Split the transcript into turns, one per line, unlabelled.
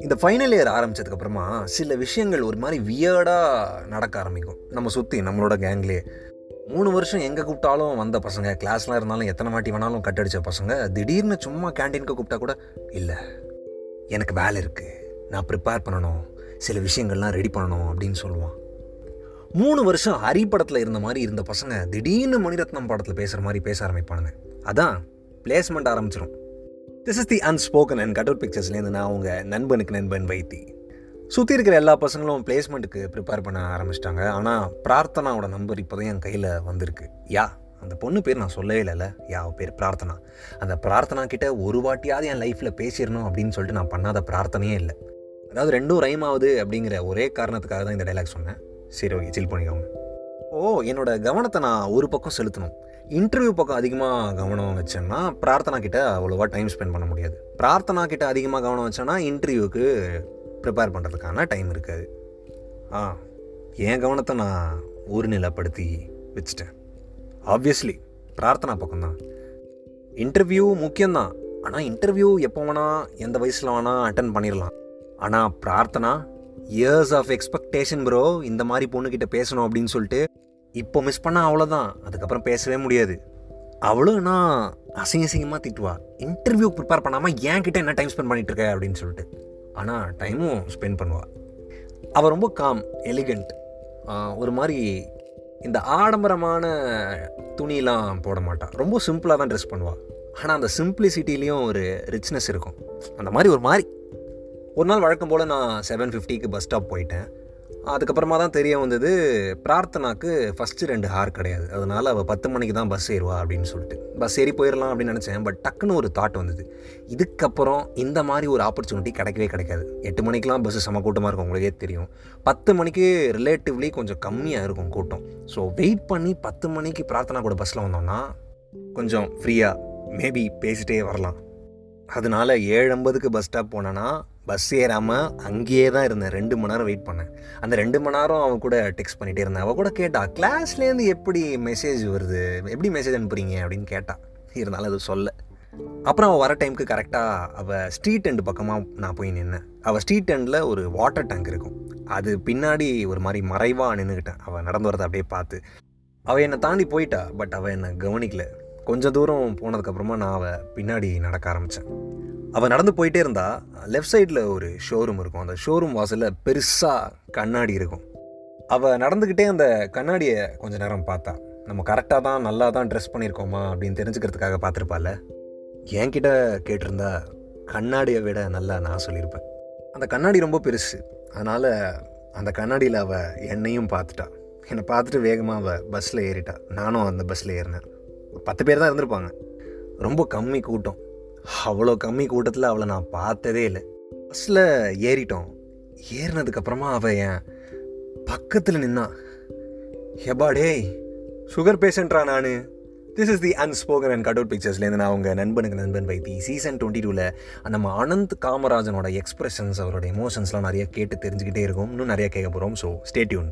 இந்த final year ஆரம்பிச்சதுக்கப்புறமா சில விஷயங்கள் ஒரு மாதிரி வியர்டாக நடக்க ஆரம்பிக்கும். நம்ம சுற்றி நம்மளோட கேங்லேயே மூணு வருஷம் எங்கே கூப்பிட்டாலும் வந்த பசங்க கிளாஸ்லாம் இருந்தாலும் எத்தனை வாட்டி வேணாலும் கட்டடிச்ச பசங்க திடீர்னு சும்மா கேண்டீனுக்கு கூப்பிட்டா கூட இல்லை எனக்கு வேலை இருக்குது நான் ப்ரிப்பேர் பண்ணணும். சில விஷயங்கள்லாம் ரெடி பண்ணணும் அப்படின்னு சொல்லுவான். மூணு வருஷம் ஹரி படத்தில் இருந்த மாதிரி இருந்த பசங்க திடீர்னு மணிரத்னம் படத்தில் பேசுகிற மாதிரி பேச ஆரம்பிப்பானுங்க. அதான் பிளேஸ்மெண்ட் ஆரம்பிச்சிடும் this is the unspoken and cutout பிக்சர்ஸ்லேருந்து நான் அவங்க நண்பனுக்கு நண்பன் வைத்தி. சுற்றி இருக்கிற எல்லா பசங்களும் பிளேஸ்மெண்ட்டுக்கு ப்ரிப்பேர் பண்ண ஆரம்பிச்சிட்டாங்க. ஆனால் பிரார்த்தனாவோட நம்பர் இப்போதான் என் கையில் வந்திருக்கு. யா அந்த பொண்ணு பேர் நான் சொல்லவே இல்லைல்ல. யா பேர் பிரார்த்தனா. அந்த பிரார்த்தனா கிட்ட ஒரு வாட்டியாவது என் லைஃப்பில் பேசிடணும் அப்படின்னு சொல்லிட்டு நான் பண்ணாத பிரார்த்தனையே இல்லை. அதாவது ரெண்டும் ரைம் ஆகுது அப்படிங்கிற ஒரே காரணத்துக்காக தான் இந்த டைலாக் சொன்னேன். சரி ஓகே சில் பண்ணிக்கோங்க. ஓ என்னோட கவனத்தை நான் ஒரு பக்கம் செலுத்தணும். இன்டர்வியூ பக்கம் அதிகமாக கவனம் வச்சேன்னா பிரார்த்தனா கிட்ட அவ்வளோவா டைம் ஸ்பெண்ட் பண்ண முடியாது. பிரார்த்தனா கிட்ட அதிகமாக கவனம் வச்சேன்னா இன்டர்வியூக்கு ப்ரிப்பேர் பண்ணுறதுக்கான டைம் இருக்காது. ஆ என் கவனத்தை நான் ஒரு நிலைப்படுத்தி வச்சுட்டேன். ஆப்வியஸ்லி பிரார்த்தனா பக்கம்தான். இன்டர்வியூ முக்கியம்தான். ஆனால் இன்டர்வியூ எப்போ வேணால் எந்த வயசில் வேணால் அட்டன் பண்ணிடலாம் ஆனால் Prarthana years of expectation bro இந்த மாதிரி பொண்ணுக்கிட்ட பேசணும் அப்படின்னு சொல்லிட்டு இப்போ மிஸ் பண்ணால் அவ்வளோதான் அதுக்கப்புறம் பேசவே முடியாது. அவளும் நான் அசிங்க அசிங்கமாக திட்டுவா. இன்டர்வியூ ப்ரிப்பேர் பண்ணாமல் என் கிட்டே என்ன டைம் ஸ்பெண்ட் பண்ணிட்டு இருக்க அப்படின்னு சொல்லிட்டு. ஆனால் டைமும் ஸ்பெண்ட் பண்ணுவாள் அவள் ரொம்ப காம் எலிகண்ட் ஒரு மாதிரி இந்த ஆடம்பரமான துணிலாம் போட மாட்டாள் ரொம்ப சிம்பிளாக தான் ட்ரெஸ் பண்ணுவாள் ஆனால் அந்த சிம்பிளிசிட்டிலையும் ஒரு ரிச்னஸ் இருக்கும். அந்த மாதிரி ஒரு மாதிரி. ஒரு நாள் வழக்கம் போல் நான் செவன் ஃபிஃப்டிக்கு பஸ் ஸ்டாப் போயிட்டேன். அதுக்கப்புறமா தான் தெரிய வந்தது பிரார்த்தனாக்கு ஃபஸ்ட்டு ரெண்டு ஹார் கிடையாது. அதனால் அவள் பத்து மணிக்கு தான் பஸ் ஏறுவா அப்படின்னு சொல்லிட்டு. பஸ் ஏறி போயிடலாம் அப்படின்னு நினச்சேன் பட் டக்குன்னு ஒரு தாட் வந்தது. இதுக்கப்புறம் இந்த மாதிரி ஒரு ஆப்பர்ச்சுனிட்டி கிடைக்கவே கிடைக்காது. எட்டு மணிக்கெலாம் பஸ்ஸு செம கூட்டமாக இருக்கும் உங்களுக்கே தெரியும். பத்து மணிக்கு ரிலேட்டிவ்லி கொஞ்சம் கம்மியாக இருக்கும் கூட்டம். ஸோ வெயிட் பண்ணி பத்து மணிக்கு பிரார்த்தனா கூட பஸ்ஸில் வந்தோம்னா கொஞ்சம் ஃப்ரீயாக மேபி பேசிட்டே வரலாம். அதனால ஏழு ஐம்பதுக்கு பஸ் ஸ்டாப் போனேன்னா பஸ் ஏறாமல் அங்கேயே தான் இருந்தேன். ரெண்டு மணி நேரம் வெயிட் பண்ணேன். அந்த ரெண்டு மணி நேரம் அவன் கூட டெக்ஸ்ட் பண்ணிகிட்டே இருந்தேன். அவள் கூட கேட்டா கிளாஸ்லேருந்து எப்படி மெசேஜ் வருது? எப்படி மெசேஜ் அனுப்புறீங்க? அப்படின்னு கேட்டா. இருந்தாலும் அது சொல்ல. அப்புறம் அவள் வர டைமுக்கு கரெக்டாக அவள் ஸ்ட்ரீட் எண்டு பக்கமாக நான் போய் நின்னேன். அவள் ஸ்ட்ரீட் எண்டில் ஒரு வாட்டர் டேங்க் இருக்கும். அது பின்னாடி ஒரு மாதிரி மறைவாக நின்றுக்கிட்டேன் அவள் நடந்து வரதை அப்படியே பார்த்து. அவள் என்னை தாண்டி போயிட்டா பட் அவள் என்னை கவனிக்கல. கொஞ்சம் தூரம் போனதுக்கப்புறமா நான் அவள் பின்னாடி நடக்க ஆரம்பித்தேன் அவள் நடந்து போயிட்டே இருந்தா லெஃப்ட் சைடில் ஒரு ஷோரூம் இருக்கும். அந்த ஷோரூம் வாசலில் பெருசாக கண்ணாடி இருக்கும். அவள் நடந்துக்கிட்டே அந்த கண்ணாடியை கொஞ்ச நேரம் பார்த்தா. நம்ம கரெக்டாக தான் நல்லா தான் ட்ரெஸ் பண்ணியிருக்கோமா அப்படின்னு தெரிஞ்சுக்கிறதுக்காக பார்த்துருப்பால என்கிட்ட கேட்டிருந்தா கண்ணாடியை விட நல்லா நான் சொல்லியிருப்பேன். அந்த கண்ணாடி ரொம்ப பெருசு. அதனால் அந்த கண்ணாடியில் அவள் என்னையும் பார்த்துட்டா. என்னை பார்த்துட்டு வேகமாக அவள் பஸ்ஸில் ஏறிட்டா. நானும் அந்த பஸ்ஸில் ஏறினேன். பத்து பேர் தான் இருந்திருப்பாங்க. ரொம்ப கம்மி கூட்டம். அவ்வளோ கம்மி கூட்டத்தில் அவளை நான் பார்த்ததே இல்லை. பஸ்ஸில் ஏறிட்டோம். ஏறினதுக்கப்புறமா அவள் என் பக்கத்தில் நின்னா ஹெபா டேய் சுகர் பேஷண்ட்ரா நான். This is the unspoken and cut out பிக்சர்ஸ்லேருந்து நான் அவங்க நண்பனுக்கு நண்பன் வைத்தி. சீசன் டுவெண்ட்டி டூவில் நம்ம அனந்த் காமராஜனோட எக்ஸ்பிரஷன்ஸ் அவரோட எமோஷன்ஸ்லாம் நிறைய கேட்டு தெரிஞ்சுக்கிட்டே இருக்கும். இன்னும் நிறைய கேட்க போகிறோம் ஸோ ஸ்டேட்யூன்